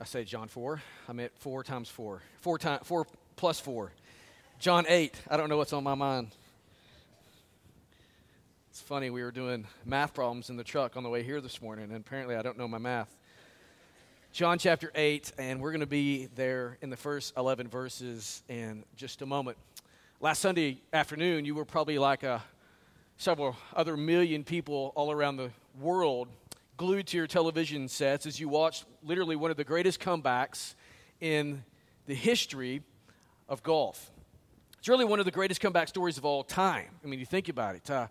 I say John 4. I meant 4 times 4. 4, time, 4 plus 4. John 8. I don't know what's on my mind. It's funny, we were doing math problems in the truck on the way here this morning, and apparently I don't know my math. John chapter 8, and we're going to be there in the first 11 verses in just a moment. Last Sunday afternoon, you were probably like a, several other million people all around the world glued to your television sets as you watched literally one of the greatest comebacks in the history of golf. It's really one of the greatest comeback stories of all time. I mean, you think about it. Uh,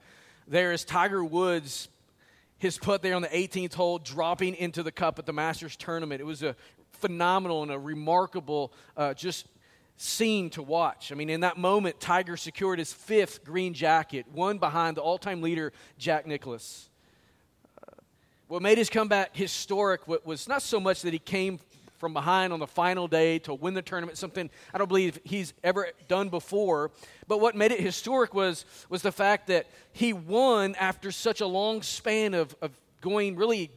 there is Tiger Woods, his putt there on the 18th hole, dropping into the cup at the Masters tournament. It was a phenomenal and a remarkable uh, just scene to watch. I mean, in that moment, Tiger secured his fifth green jacket, one behind the all time leader, Jack Nicklaus. What made his comeback historic was not so much that he came from behind on the final day to win the tournament, something I don't believe he's ever done before. But what made it historic was, was the fact that he won after such a long span of, of going really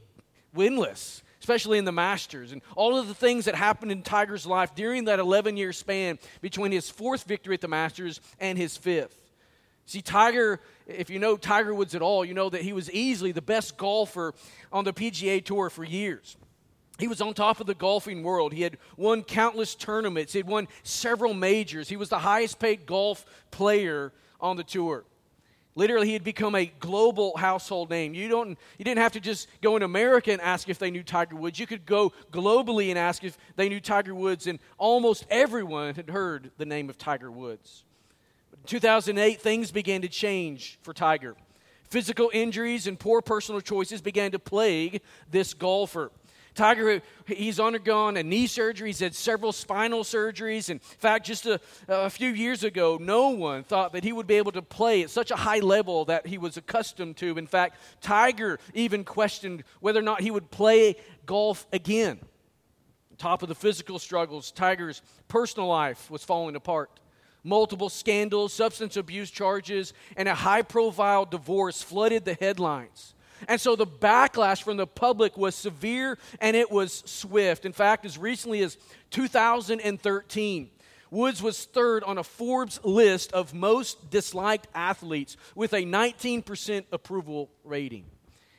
winless, especially in the Masters. And all of the things that happened in Tiger's life during that 11 year span between his fourth victory at the Masters and his fifth. See, Tiger, if you know Tiger Woods at all, you know that he was easily the best golfer on the PGA Tour for years. He was on top of the golfing world. He had won countless tournaments. He had won several majors. He was the highest paid golf player on the tour. Literally, he had become a global household name. You, don't, you didn't have to just go in America and ask if they knew Tiger Woods. You could go globally and ask if they knew Tiger Woods, and almost everyone had heard the name of Tiger Woods. But in 2008, things began to change for Tiger. Physical injuries and poor personal choices began to plague this golfer. Tiger, he's undergone a knee surgery. He's had several spinal surgeries. In fact, just a, a, few years ago, no one thought that he would be able to play at such a high level that he was accustomed to. In fact, Tiger even questioned whether or not he would play golf again. On top of the physical struggles, Tiger's personal life was falling apart. Multiple scandals, substance abuse charges, and a high profile divorce flooded the headlines. And so the backlash from the public was severe and it was swift. In fact, as recently as 2013, Woods was third on a Forbes list of most disliked athletes with a 19% approval rating.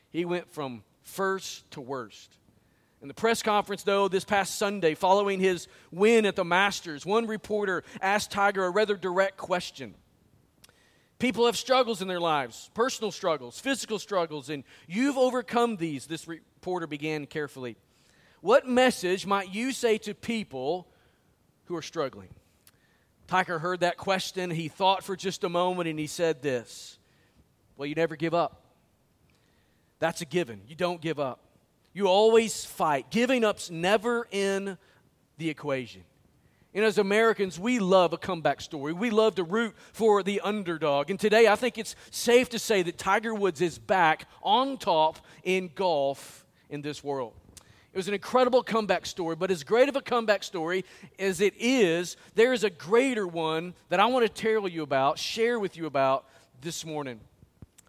He went from first to worst. In the press conference, though, this past Sunday, following his win at the Masters, one reporter asked Tiger a rather direct question People have struggles in their lives, personal struggles, physical struggles, and you've overcome these, this reporter began carefully. What message might you say to people who are struggling? Tiger heard that question. He thought for just a moment and he said this Well, you never give up. That's a given. You don't give up. You always fight. Giving up's never in the equation. And as Americans, we love a comeback story. We love to root for the underdog. And today, I think it's safe to say that Tiger Woods is back on top in golf in this world. It was an incredible comeback story, but as great of a comeback story as it is, there is a greater one that I want to tell you about, share with you about this morning.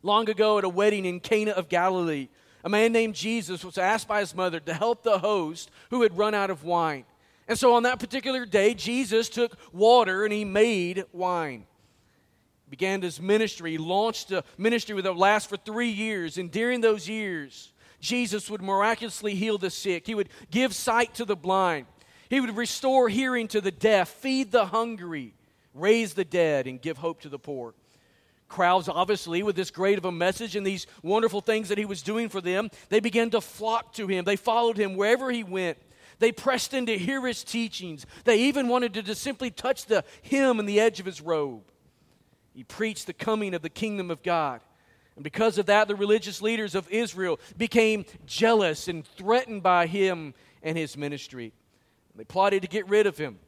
Long ago at a wedding in Cana of Galilee, a man named Jesus was asked by his mother to help the host who had run out of wine. And so on that particular day, Jesus took water and he made wine. He began his ministry. He launched a ministry that would last for three years. And during those years, Jesus would miraculously heal the sick. He would give sight to the blind. He would restore hearing to the deaf, feed the hungry, raise the dead, and give hope to the poor. Crowds, obviously, with this great of a message and these wonderful things that he was doing for them, they began to flock to him. They followed him wherever he went. They pressed in to hear his teachings. They even wanted to just simply touch the hem and the edge of his robe. He preached the coming of the kingdom of God. And because of that, the religious leaders of Israel became jealous and threatened by him and his ministry. They plotted to get rid of him.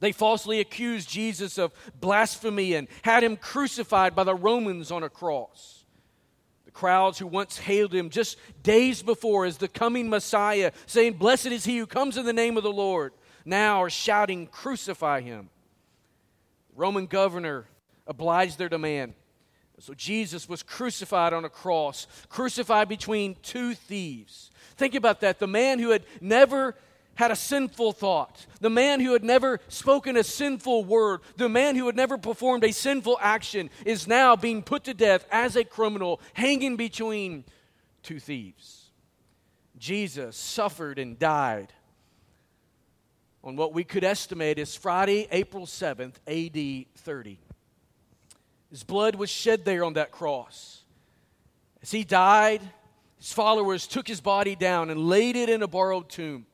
They falsely accused Jesus of blasphemy and had him crucified by the Romans on a cross The crowds who once hailed him just days before as the coming Messiah, saying, Blessed is he who comes in the name of the Lord, now are shouting, Crucify him. The Roman governor obliged their demand. So Jesus was crucified on a cross, crucified between two thieves. Think about that. The man who had never had a sinful thought, the man who had never spoken a sinful word, the man who had never performed a sinful action, is now being put to death as a criminal, hanging between two thieves. Jesus suffered and died on what we could estimate is Friday, April 7th, AD 30. His blood was shed there on that cross. As he died, his followers took his body down and laid it in a borrowed tomb.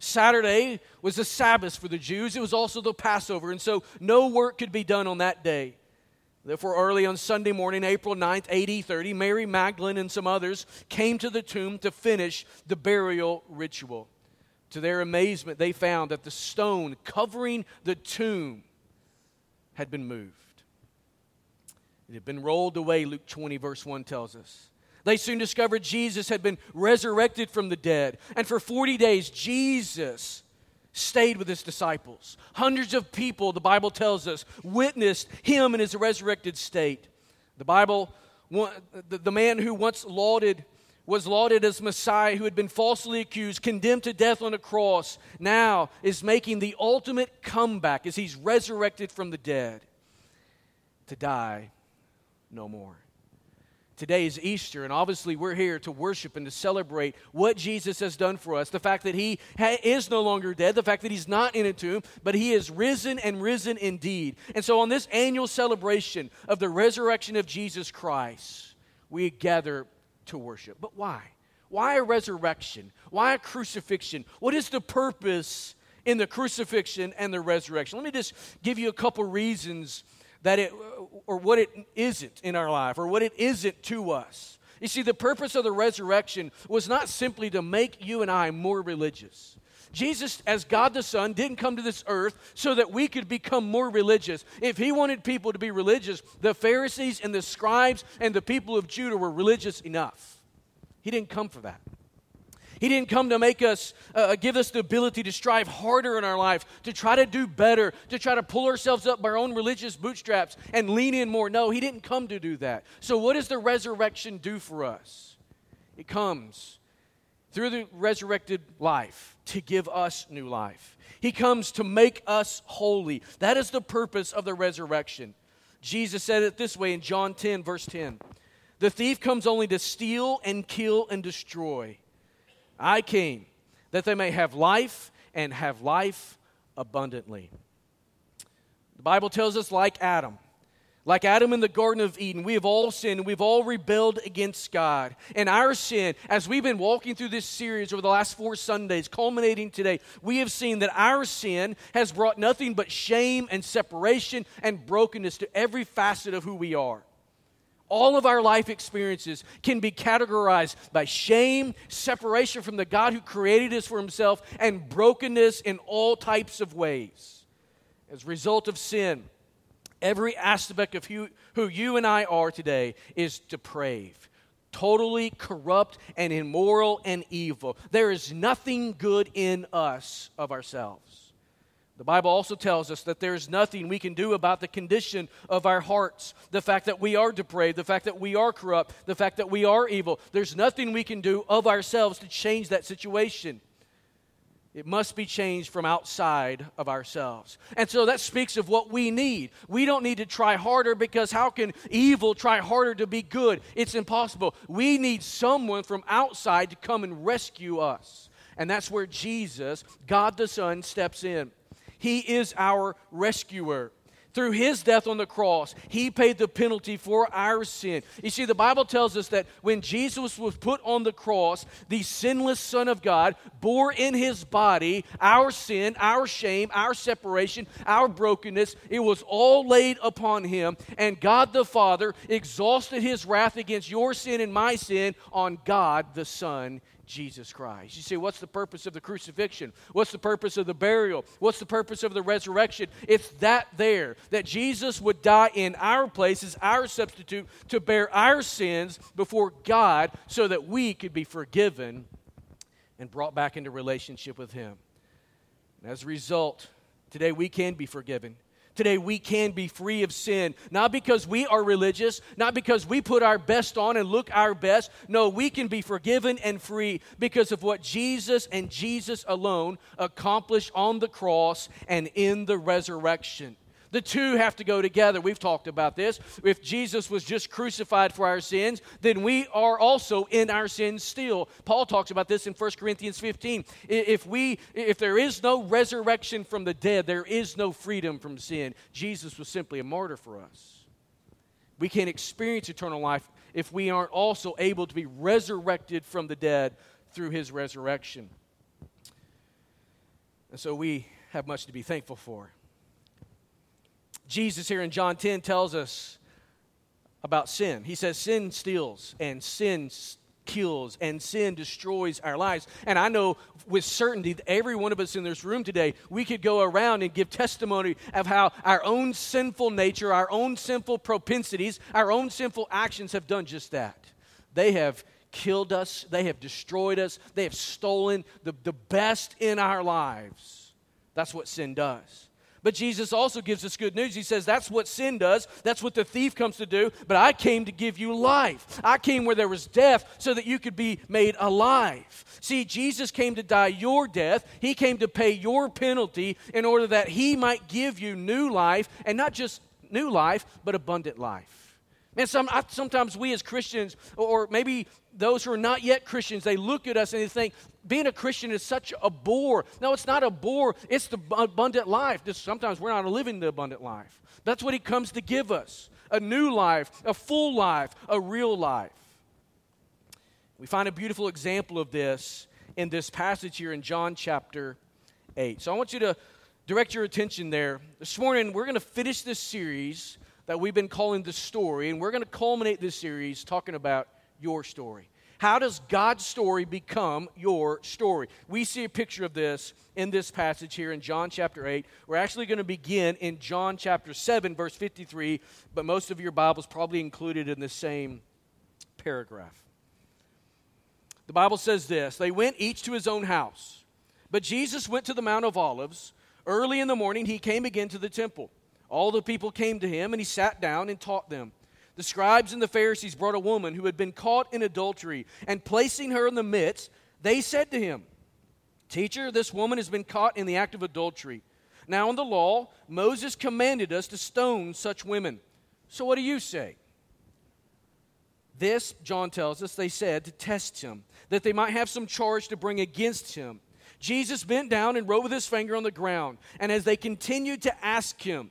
Saturday was the Sabbath for the Jews. It was also the Passover, and so no work could be done on that day. Therefore, early on Sunday morning, April 9th, AD 30, Mary Magdalene and some others came to the tomb to finish the burial ritual. To their amazement, they found that the stone covering the tomb had been moved. It had been rolled away, Luke 20, verse 1 tells us. They soon discovered Jesus had been resurrected from the dead. And for 40 days, Jesus stayed with his disciples. Hundreds of people, the Bible tells us, witnessed him in his resurrected state. The Bible, the man who once lauded, was lauded as Messiah, who had been falsely accused, condemned to death on a cross, now is making the ultimate comeback as he's resurrected from the dead to die no more. Today is Easter, and obviously we're here to worship and to celebrate what Jesus has done for us. The fact that he ha- is no longer dead, the fact that he's not in a tomb, but he is risen and risen indeed. And so, on this annual celebration of the resurrection of Jesus Christ, we gather to worship. But why? Why a resurrection? Why a crucifixion? What is the purpose in the crucifixion and the resurrection? Let me just give you a couple reasons that it, or what it isn't in our life, or what it isn't to us. You see, the purpose of the resurrection was not simply to make you and I more religious. Jesus, as God the Son, didn't come to this earth so that we could become more religious. If he wanted people to be religious, the Pharisees and the scribes and the people of Judah were religious enough. He didn't come for that. He didn't come to make us, uh, uh, give us the ability to strive harder in our life, to try to do better, to try to pull ourselves up by our own religious bootstraps and lean in more. No, He didn't come to do that. So, what does the resurrection do for us? It comes through the resurrected life to give us new life. He comes to make us holy. That is the purpose of the resurrection. Jesus said it this way in John 10, verse 10. The thief comes only to steal and kill and destroy. I came that they may have life and have life abundantly. The Bible tells us, like Adam, like Adam in the Garden of Eden, we have all sinned. We've all rebelled against God. And our sin, as we've been walking through this series over the last four Sundays, culminating today, we have seen that our sin has brought nothing but shame and separation and brokenness to every facet of who we are all of our life experiences can be categorized by shame, separation from the God who created us for himself, and brokenness in all types of ways. As a result of sin, every aspect of who, who you and I are today is depraved, totally corrupt and immoral and evil. There is nothing good in us of ourselves. The Bible also tells us that there is nothing we can do about the condition of our hearts, the fact that we are depraved, the fact that we are corrupt, the fact that we are evil. There's nothing we can do of ourselves to change that situation. It must be changed from outside of ourselves. And so that speaks of what we need. We don't need to try harder because how can evil try harder to be good? It's impossible. We need someone from outside to come and rescue us. And that's where Jesus, God the Son, steps in. He is our rescuer. Through his death on the cross, he paid the penalty for our sin. You see, the Bible tells us that when Jesus was put on the cross, the sinless Son of God bore in his body our sin, our shame, our separation, our brokenness. It was all laid upon him. And God the Father exhausted his wrath against your sin and my sin on God the Son Jesus Christ. You say, what's the purpose of the crucifixion? What's the purpose of the burial? What's the purpose of the resurrection? It's that there, that Jesus would die in our place as our substitute to bear our sins before God so that we could be forgiven and brought back into relationship with Him. And as a result, today we can be forgiven. Today, we can be free of sin, not because we are religious, not because we put our best on and look our best. No, we can be forgiven and free because of what Jesus and Jesus alone accomplished on the cross and in the resurrection. The two have to go together. We've talked about this. If Jesus was just crucified for our sins, then we are also in our sins still. Paul talks about this in 1 Corinthians 15. If we if there is no resurrection from the dead, there is no freedom from sin. Jesus was simply a martyr for us. We can't experience eternal life if we aren't also able to be resurrected from the dead through his resurrection. And so we have much to be thankful for. Jesus here in John 10 tells us about sin. He says, Sin steals and sin kills and sin destroys our lives. And I know with certainty that every one of us in this room today, we could go around and give testimony of how our own sinful nature, our own sinful propensities, our own sinful actions have done just that. They have killed us, they have destroyed us, they have stolen the, the best in our lives. That's what sin does. But Jesus also gives us good news. He says, That's what sin does. That's what the thief comes to do. But I came to give you life. I came where there was death so that you could be made alive. See, Jesus came to die your death. He came to pay your penalty in order that He might give you new life, and not just new life, but abundant life. Man, some, I, sometimes we as Christians, or maybe those who are not yet Christians, they look at us and they think, being a Christian is such a bore. No, it's not a bore, it's the abundant life. Just sometimes we're not living the abundant life. That's what He comes to give us a new life, a full life, a real life. We find a beautiful example of this in this passage here in John chapter 8. So I want you to direct your attention there. This morning, we're going to finish this series that we've been calling the story, and we're going to culminate this series talking about your story. How does God's story become your story? We see a picture of this in this passage here in John chapter 8. We're actually going to begin in John chapter 7, verse 53, but most of your Bibles probably included in the same paragraph. The Bible says this They went each to his own house, but Jesus went to the Mount of Olives. Early in the morning, he came again to the temple. All the people came to him, and he sat down and taught them. The scribes and the Pharisees brought a woman who had been caught in adultery, and placing her in the midst, they said to him, Teacher, this woman has been caught in the act of adultery. Now, in the law, Moses commanded us to stone such women. So, what do you say? This, John tells us, they said to test him, that they might have some charge to bring against him. Jesus bent down and wrote with his finger on the ground. And as they continued to ask him,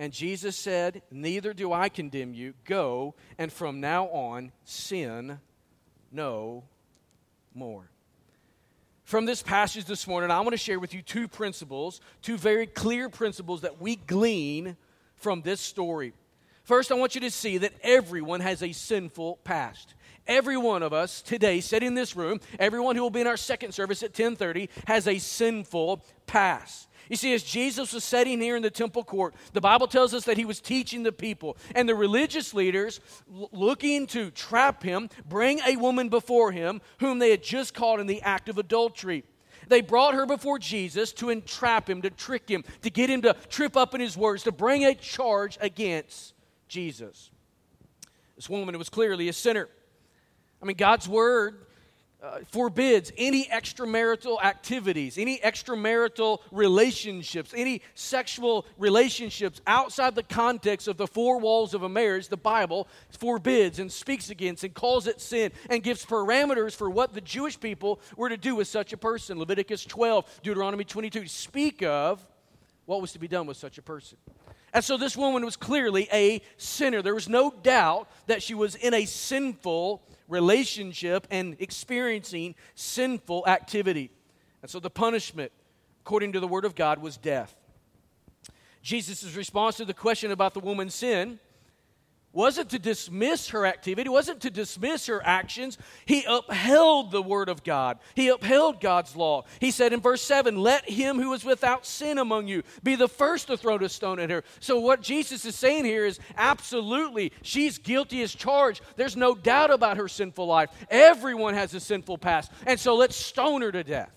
And Jesus said, Neither do I condemn you. Go, and from now on, sin no more. From this passage this morning, I want to share with you two principles, two very clear principles that we glean from this story. First, I want you to see that everyone has a sinful past. Every one of us today, sitting in this room, everyone who will be in our second service at 10:30 has a sinful past. You see, as Jesus was sitting here in the temple court, the Bible tells us that he was teaching the people. And the religious leaders, looking to trap him, bring a woman before him whom they had just caught in the act of adultery. They brought her before Jesus to entrap him, to trick him, to get him to trip up in his words, to bring a charge against Jesus. This woman was clearly a sinner. I mean, God's word uh, forbids any extramarital activities, any extramarital relationships, any sexual relationships outside the context of the four walls of a marriage. The Bible forbids and speaks against and calls it sin and gives parameters for what the Jewish people were to do with such a person. Leviticus 12, Deuteronomy 22 speak of what was to be done with such a person. And so this woman was clearly a sinner. There was no doubt that she was in a sinful relationship and experiencing sinful activity. And so the punishment, according to the Word of God, was death. Jesus' response to the question about the woman's sin wasn't to dismiss her activity, wasn't to dismiss her actions. He upheld the word of God. He upheld God's law. He said in verse 7, Let him who is without sin among you be the first to throw a stone at her. So, what Jesus is saying here is absolutely, she's guilty as charged. There's no doubt about her sinful life. Everyone has a sinful past. And so, let's stone her to death.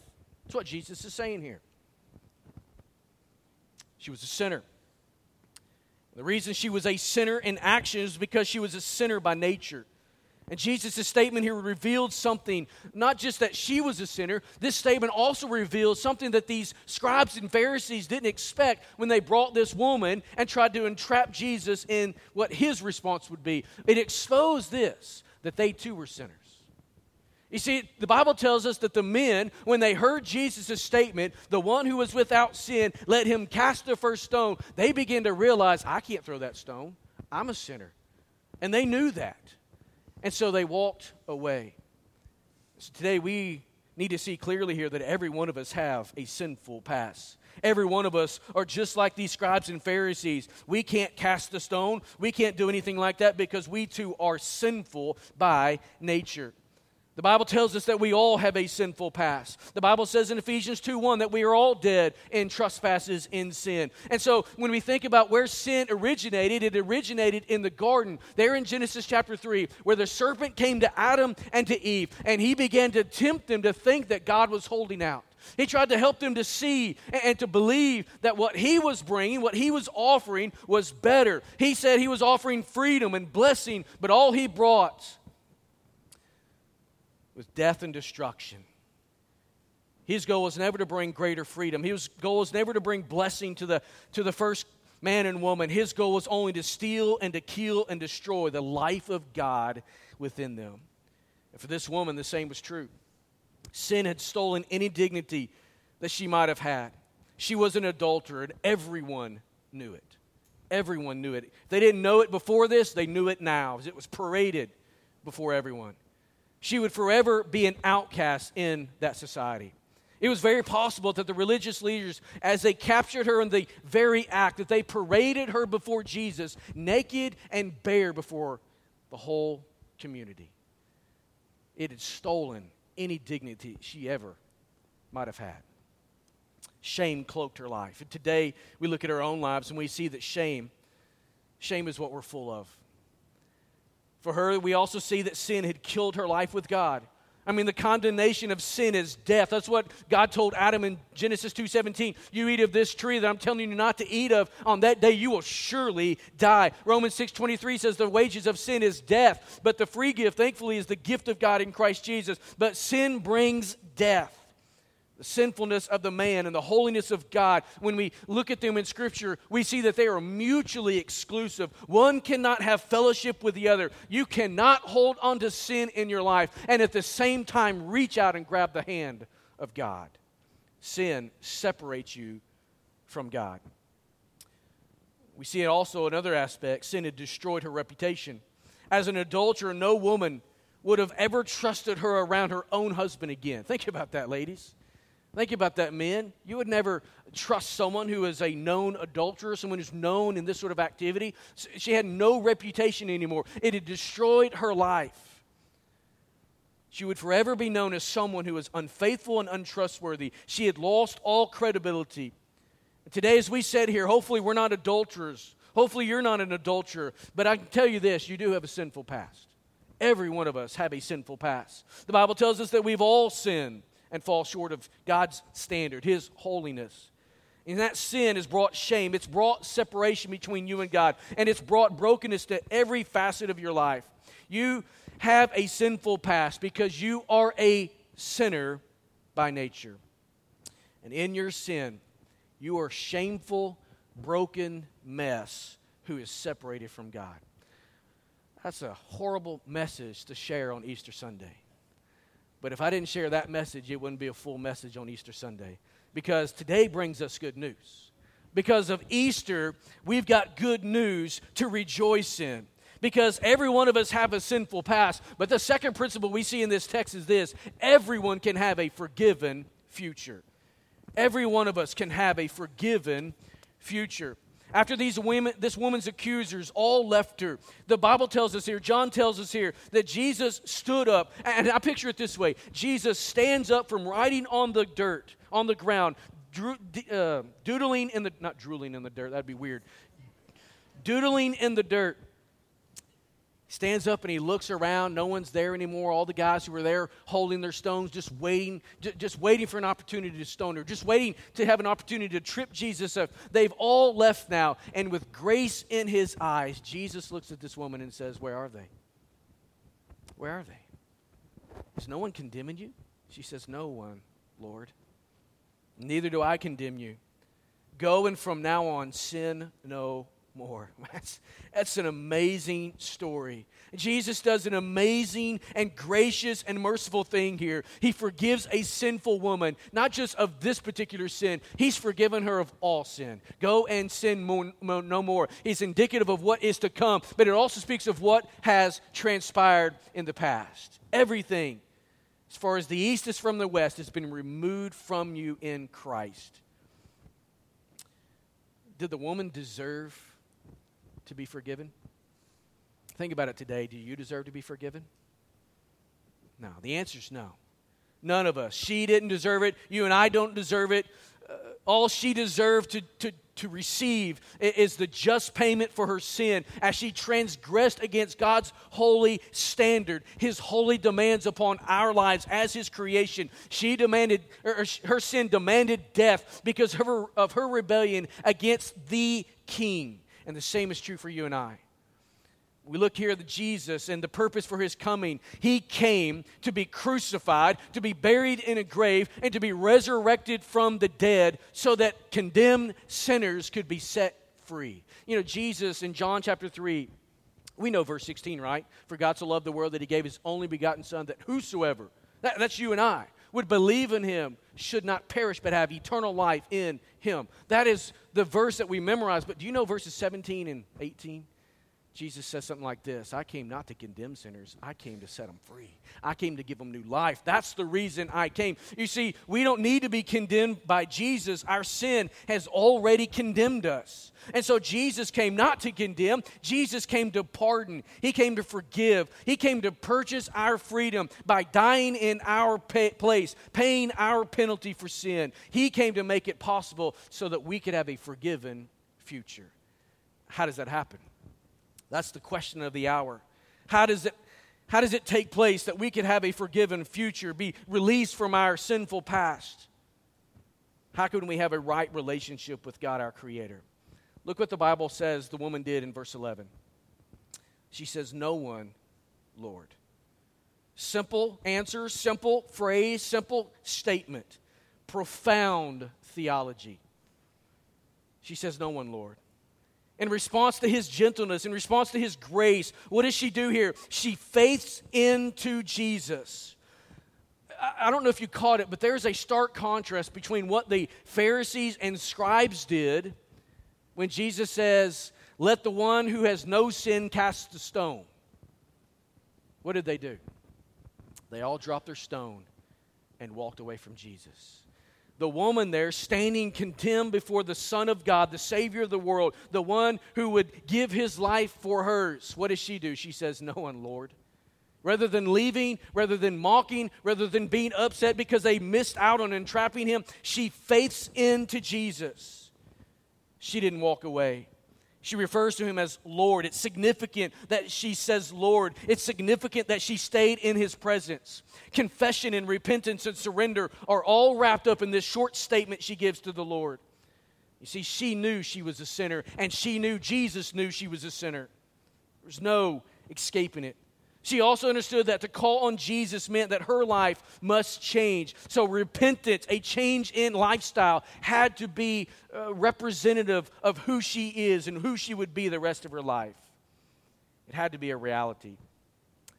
That's what Jesus is saying here. She was a sinner. The reason she was a sinner in action is because she was a sinner by nature. And Jesus' statement here revealed something, not just that she was a sinner, this statement also reveals something that these scribes and Pharisees didn't expect when they brought this woman and tried to entrap Jesus in what his response would be. It exposed this that they too were sinners. You see, the Bible tells us that the men, when they heard Jesus' statement, the one who was without sin, let him cast the first stone, they began to realize, I can't throw that stone. I'm a sinner. And they knew that. And so they walked away. So today we need to see clearly here that every one of us have a sinful past. Every one of us are just like these scribes and Pharisees. We can't cast a stone. We can't do anything like that because we too are sinful by nature. The Bible tells us that we all have a sinful past. The Bible says in Ephesians 2 1 that we are all dead in trespasses in sin. And so when we think about where sin originated, it originated in the garden, there in Genesis chapter 3, where the serpent came to Adam and to Eve, and he began to tempt them to think that God was holding out. He tried to help them to see and to believe that what he was bringing, what he was offering, was better. He said he was offering freedom and blessing, but all he brought was death and destruction. His goal was never to bring greater freedom. His goal was never to bring blessing to the, to the first man and woman. His goal was only to steal and to kill and destroy the life of God within them. And for this woman, the same was true. Sin had stolen any dignity that she might have had. She was an adulterer, and everyone knew it. Everyone knew it. If they didn't know it before this, they knew it now. It was paraded before everyone she would forever be an outcast in that society. It was very possible that the religious leaders, as they captured her in the very act, that they paraded her before Jesus, naked and bare before the whole community. It had stolen any dignity she ever might have had. Shame cloaked her life. And today, we look at our own lives and we see that shame, shame is what we're full of. For her, we also see that sin had killed her life with God. I mean, the condemnation of sin is death. That's what God told Adam in Genesis 2:17. You eat of this tree that I'm telling you not to eat of, on that day you will surely die. Romans 6:23 says the wages of sin is death, but the free gift, thankfully, is the gift of God in Christ Jesus. But sin brings death the sinfulness of the man and the holiness of God, when we look at them in Scripture, we see that they are mutually exclusive. One cannot have fellowship with the other. You cannot hold on to sin in your life and at the same time reach out and grab the hand of God. Sin separates you from God. We see it also in other aspects. sin had destroyed her reputation. As an adulterer, no woman would have ever trusted her around her own husband again. Think about that, ladies. Think about that, men. You would never trust someone who is a known adulterer, someone who's known in this sort of activity. She had no reputation anymore, it had destroyed her life. She would forever be known as someone who was unfaithful and untrustworthy. She had lost all credibility. Today, as we said here, hopefully we're not adulterers. Hopefully you're not an adulterer. But I can tell you this you do have a sinful past. Every one of us have a sinful past. The Bible tells us that we've all sinned and fall short of God's standard, His holiness. And that sin has brought shame. It's brought separation between you and God. And it's brought brokenness to every facet of your life. You have a sinful past because you are a sinner by nature. And in your sin, you are shameful, broken mess who is separated from God. That's a horrible message to share on Easter Sunday. But if I didn't share that message, it wouldn't be a full message on Easter Sunday. Because today brings us good news. Because of Easter, we've got good news to rejoice in. Because every one of us have a sinful past. But the second principle we see in this text is this everyone can have a forgiven future. Every one of us can have a forgiven future. After these women, this woman's accusers all left her, the Bible tells us here, John tells us here, that Jesus stood up. And I picture it this way. Jesus stands up from riding on the dirt, on the ground, uh, doodling in the, not drooling in the dirt, that'd be weird, doodling in the dirt stands up and he looks around. No one's there anymore. All the guys who were there holding their stones just waiting just waiting for an opportunity to stone her just waiting to have an opportunity to trip jesus up. They've all left now and with grace in his eyes jesus looks at this woman and says where are they? Where are they? Is no one condemning you? She says no one lord. Neither do i condemn you. Go and from now on sin no more. That's, that's an amazing story. Jesus does an amazing and gracious and merciful thing here. He forgives a sinful woman, not just of this particular sin, He's forgiven her of all sin. Go and sin no more. He's indicative of what is to come, but it also speaks of what has transpired in the past. Everything, as far as the east is from the west, has been removed from you in Christ. Did the woman deserve to be forgiven? Think about it today. Do you deserve to be forgiven? No. The answer is no. None of us. She didn't deserve it. You and I don't deserve it. Uh, all she deserved to, to, to receive is the just payment for her sin as she transgressed against God's holy standard, his holy demands upon our lives as his creation. She demanded, her sin demanded death because of her, of her rebellion against the king. And the same is true for you and I. We look here at Jesus and the purpose for his coming. He came to be crucified, to be buried in a grave, and to be resurrected from the dead so that condemned sinners could be set free. You know, Jesus in John chapter 3, we know verse 16, right? For God so loved the world that he gave his only begotten Son, that whosoever, that, that's you and I, would believe in him should not perish but have eternal life in him. That is the verse that we memorize. But do you know verses 17 and 18? Jesus says something like this I came not to condemn sinners, I came to set them free. I came to give them new life. That's the reason I came. You see, we don't need to be condemned by Jesus. Our sin has already condemned us. And so Jesus came not to condemn, Jesus came to pardon. He came to forgive. He came to purchase our freedom by dying in our pay- place, paying our penalty for sin. He came to make it possible so that we could have a forgiven future. How does that happen? That's the question of the hour. How does it how does it take place that we could have a forgiven future, be released from our sinful past? How can we have a right relationship with God our creator? Look what the Bible says the woman did in verse 11. She says, "No one, Lord." Simple answer, simple phrase, simple statement. Profound theology. She says, No one, Lord in response to his gentleness, in response to his grace, what does she do here? She faiths into Jesus. I don't know if you caught it, but there's a stark contrast between what the Pharisees and scribes did when Jesus says, Let the one who has no sin cast the stone. What did they do? They all dropped their stone and walked away from Jesus the woman there standing condemned before the Son of God, the Savior of the world, the one who would give his life for hers. What does she do? She says, No one, Lord. Rather than leaving, rather than mocking, rather than being upset because they missed out on entrapping him, she faiths into Jesus. She didn't walk away. She refers to him as Lord. It's significant that she says Lord. It's significant that she stayed in his presence. Confession and repentance and surrender are all wrapped up in this short statement she gives to the Lord. You see, she knew she was a sinner, and she knew Jesus knew she was a sinner. There's no escaping it. She also understood that to call on Jesus meant that her life must change. So, repentance, a change in lifestyle, had to be uh, representative of who she is and who she would be the rest of her life. It had to be a reality.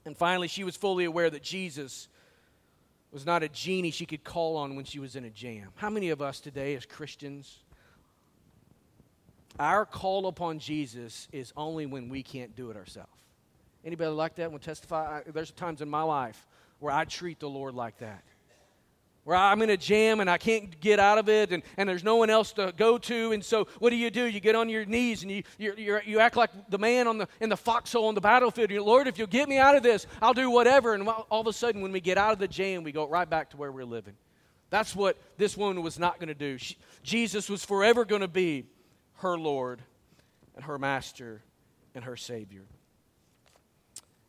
And finally, she was fully aware that Jesus was not a genie she could call on when she was in a jam. How many of us today, as Christians, our call upon Jesus is only when we can't do it ourselves? Anybody like that will testify? I, there's times in my life where I treat the Lord like that. where I'm in a jam and I can't get out of it and, and there's no one else to go to. And so what do you do? You get on your knees and you, you you act like the man on the, in the foxhole on the battlefield. You, Lord, if you'll get me out of this, I'll do whatever. And all of a sudden, when we get out of the jam, we go right back to where we're living. That's what this woman was not going to do. She, Jesus was forever going to be her Lord and her master and her Savior.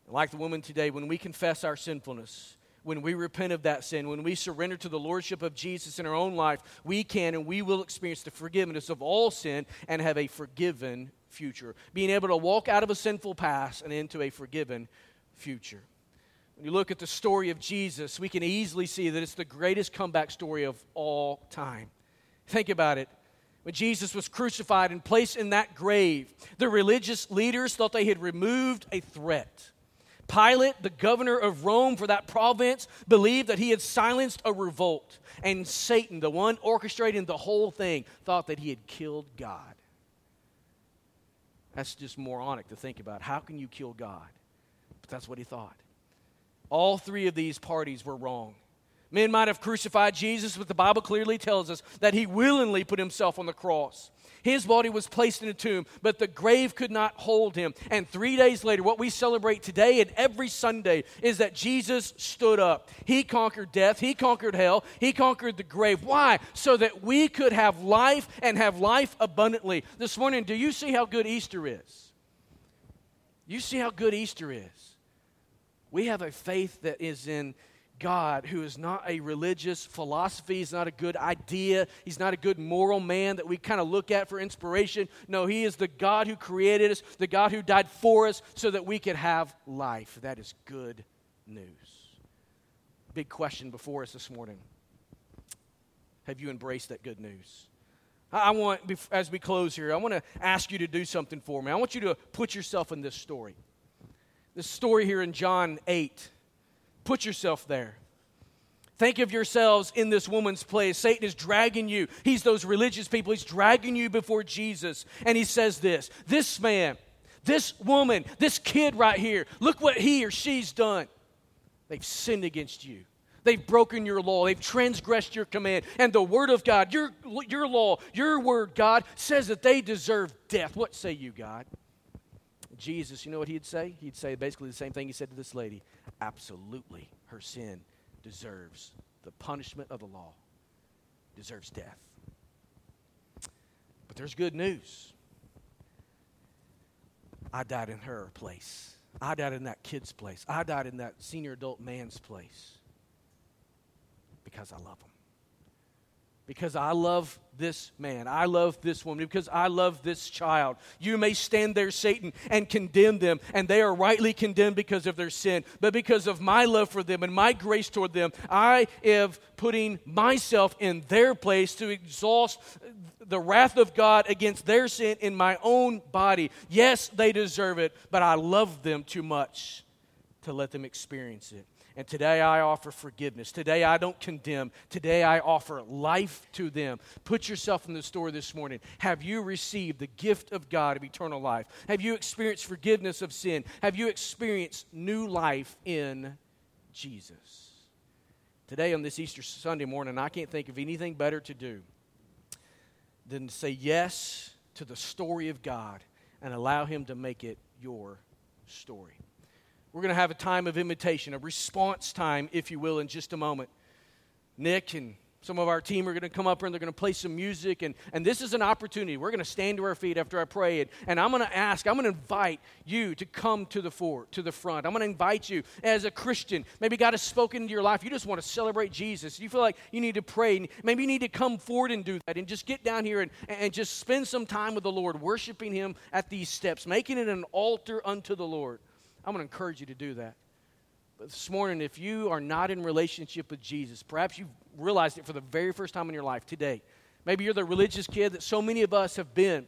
Like the woman today, when we confess our sinfulness, when we repent of that sin, when we surrender to the Lordship of Jesus in our own life, we can and we will experience the forgiveness of all sin and have a forgiven future. Being able to walk out of a sinful past and into a forgiven future. When you look at the story of Jesus, we can easily see that it's the greatest comeback story of all time. Think about it. When Jesus was crucified and placed in that grave, the religious leaders thought they had removed a threat. Pilate, the governor of Rome for that province, believed that he had silenced a revolt. And Satan, the one orchestrating the whole thing, thought that he had killed God. That's just moronic to think about. How can you kill God? But that's what he thought. All three of these parties were wrong. Men might have crucified Jesus, but the Bible clearly tells us that he willingly put himself on the cross. His body was placed in a tomb, but the grave could not hold him. And three days later, what we celebrate today and every Sunday is that Jesus stood up. He conquered death, He conquered hell, He conquered the grave. Why? So that we could have life and have life abundantly. This morning, do you see how good Easter is? You see how good Easter is? We have a faith that is in God who is not a religious philosophy. He's not a good idea. He's not a good moral man that we kind of look at for inspiration. No, He is the God who created us, the God who died for us so that we could have life. That is good news. Big question before us this morning Have you embraced that good news? I want, as we close here, I want to ask you to do something for me. I want you to put yourself in this story. This story here in John 8 Put yourself there. Think of yourselves in this woman's place. Satan is dragging you. He's those religious people. He's dragging you before Jesus. And he says this This man, this woman, this kid right here, look what he or she's done. They've sinned against you. They've broken your law. They've transgressed your command. And the word of God, your, your law, your word, God, says that they deserve death. What say you, God? Jesus, you know what he'd say? He'd say basically the same thing he said to this lady absolutely her sin deserves the punishment of the law, deserves death. But there's good news. I died in her place. I died in that kid's place. I died in that senior adult man's place because I love him because I love this man. I love this woman because I love this child. You may stand there, Satan, and condemn them, and they are rightly condemned because of their sin. But because of my love for them and my grace toward them, I am putting myself in their place to exhaust the wrath of God against their sin in my own body. Yes, they deserve it, but I love them too much to let them experience it. And today I offer forgiveness. Today I don't condemn. Today I offer life to them. Put yourself in the store this morning. Have you received the gift of God of eternal life? Have you experienced forgiveness of sin? Have you experienced new life in Jesus? Today on this Easter Sunday morning, I can't think of anything better to do than to say yes to the story of God and allow Him to make it your story. We're going to have a time of invitation, a response time, if you will, in just a moment. Nick and some of our team are going to come up and they're going to play some music. And, and this is an opportunity. We're going to stand to our feet after I pray. And, and I'm going to ask, I'm going to invite you to come to the fore, to the front. I'm going to invite you as a Christian. Maybe God has spoken into your life. You just want to celebrate Jesus. You feel like you need to pray. Maybe you need to come forward and do that and just get down here and, and just spend some time with the Lord, worshiping Him at these steps, making it an altar unto the Lord. I'm going to encourage you to do that. But this morning, if you are not in relationship with Jesus, perhaps you've realized it for the very first time in your life today. Maybe you're the religious kid that so many of us have been,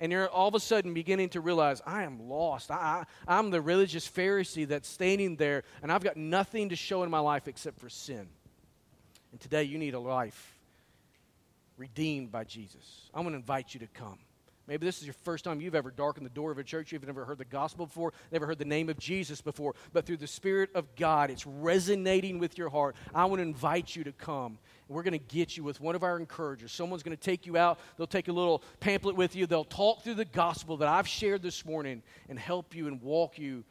and you're all of a sudden beginning to realize, I am lost. I, I, I'm the religious Pharisee that's standing there, and I've got nothing to show in my life except for sin. And today, you need a life redeemed by Jesus. I'm going to invite you to come. Maybe this is your first time you've ever darkened the door of a church. You've never heard the gospel before, never heard the name of Jesus before. But through the Spirit of God, it's resonating with your heart. I want to invite you to come. We're going to get you with one of our encouragers. Someone's going to take you out. They'll take a little pamphlet with you. They'll talk through the gospel that I've shared this morning and help you and walk you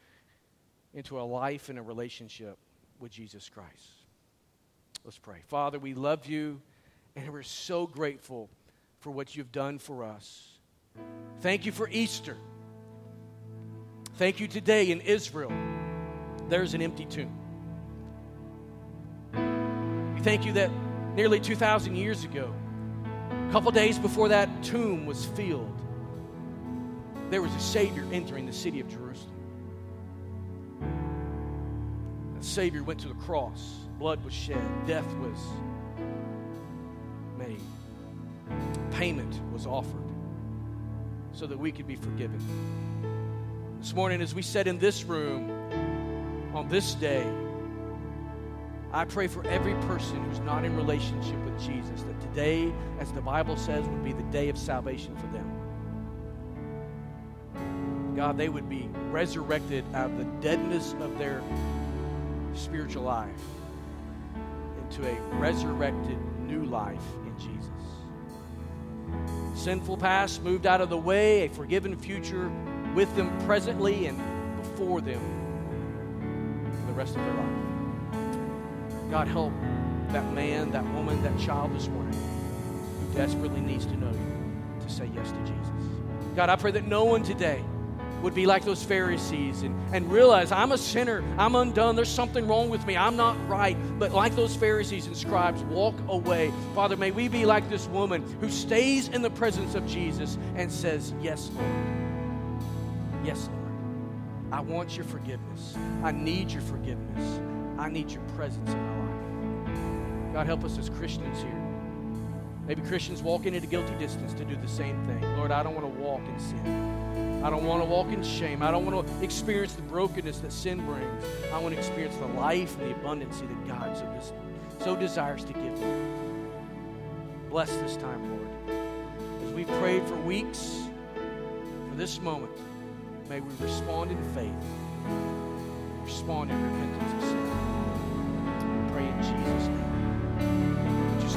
into a life and a relationship with Jesus Christ. Let's pray. Father, we love you and we're so grateful for what you've done for us. Thank you for Easter. Thank you today in Israel. There's an empty tomb. We thank you that nearly 2,000 years ago, a couple days before that tomb was filled, there was a Savior entering the city of Jerusalem. That Savior went to the cross, blood was shed, death was made, payment was offered so that we could be forgiven. This morning, as we sat in this room on this day, I pray for every person who's not in relationship with Jesus that today, as the Bible says, would be the day of salvation for them. God, they would be resurrected out of the deadness of their spiritual life into a resurrected new life in Jesus sinful past moved out of the way, a forgiven future with them presently and before them for the rest of their life. God, help that man, that woman, that child this morning who desperately needs to know you to say yes to Jesus. God, I pray that no one today would be like those Pharisees and, and realize I'm a sinner, I'm undone, there's something wrong with me, I'm not right. But like those Pharisees and scribes, walk away. Father, may we be like this woman who stays in the presence of Jesus and says, Yes, Lord. Yes, Lord. I want your forgiveness. I need your forgiveness. I need your presence in my life. God, help us as Christians here. Maybe Christians walking into guilty distance to do the same thing. Lord, I don't want to walk in sin. I don't want to walk in shame. I don't want to experience the brokenness that sin brings. I want to experience the life and the abundance that God so, des- so desires to give me. Bless this time, Lord. As we've prayed for weeks, for this moment, may we respond in faith, respond in repentance of sin. We pray in Jesus' name.